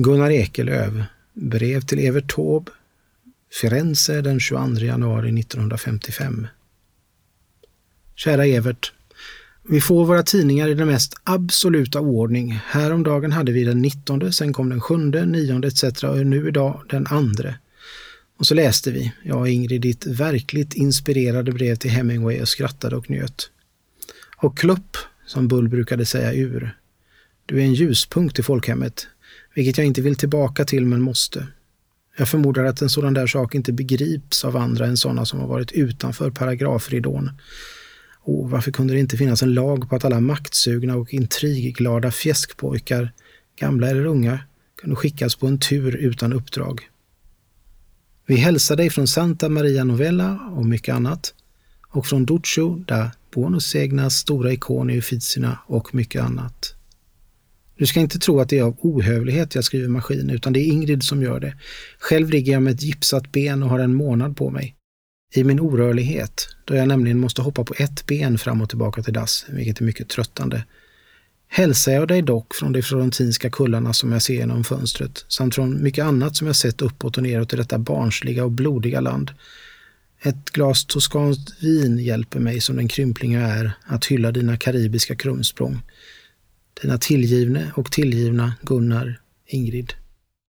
Gunnar Ekelöf, brev till Evert Taube, Firenze den 22 januari 1955. Kära Evert. Vi får våra tidningar i den mest absoluta oordning. Häromdagen hade vi den 19, sen kom den 7, 9 etc. och nu idag den 2. Och så läste vi, jag och Ingrid, ditt verkligt inspirerade brev till Hemingway och skrattade och njöt. Och klupp, som Bull brukade säga ur. Du är en ljuspunkt i folkhemmet, vilket jag inte vill tillbaka till men måste. Jag förmodar att en sådan där sak inte begrips av andra än sådana som har varit utanför paragrafridån. Och varför kunde det inte finnas en lag på att alla maktsugna och intrigglada fjäskpojkar, gamla eller unga, kunde skickas på en tur utan uppdrag? Vi hälsar dig från Santa Maria Novella och mycket annat. Och från Duccio da Buonosegnas stora ikon i Uffizierna och mycket annat. Du ska inte tro att det är av ohövlighet jag skriver maskin, utan det är Ingrid som gör det. Själv ligger jag med ett gipsat ben och har en månad på mig. I min orörlighet, då jag nämligen måste hoppa på ett ben fram och tillbaka till dass, vilket är mycket tröttande, hälsar jag dig dock från de florentinska kullarna som jag ser genom fönstret, samt från mycket annat som jag sett uppåt och neråt i detta barnsliga och blodiga land. Ett glas toskanskt vin hjälper mig som den krympling jag är att hylla dina karibiska krumsprång. Dina tillgivne och tillgivna Gunnar, Ingrid.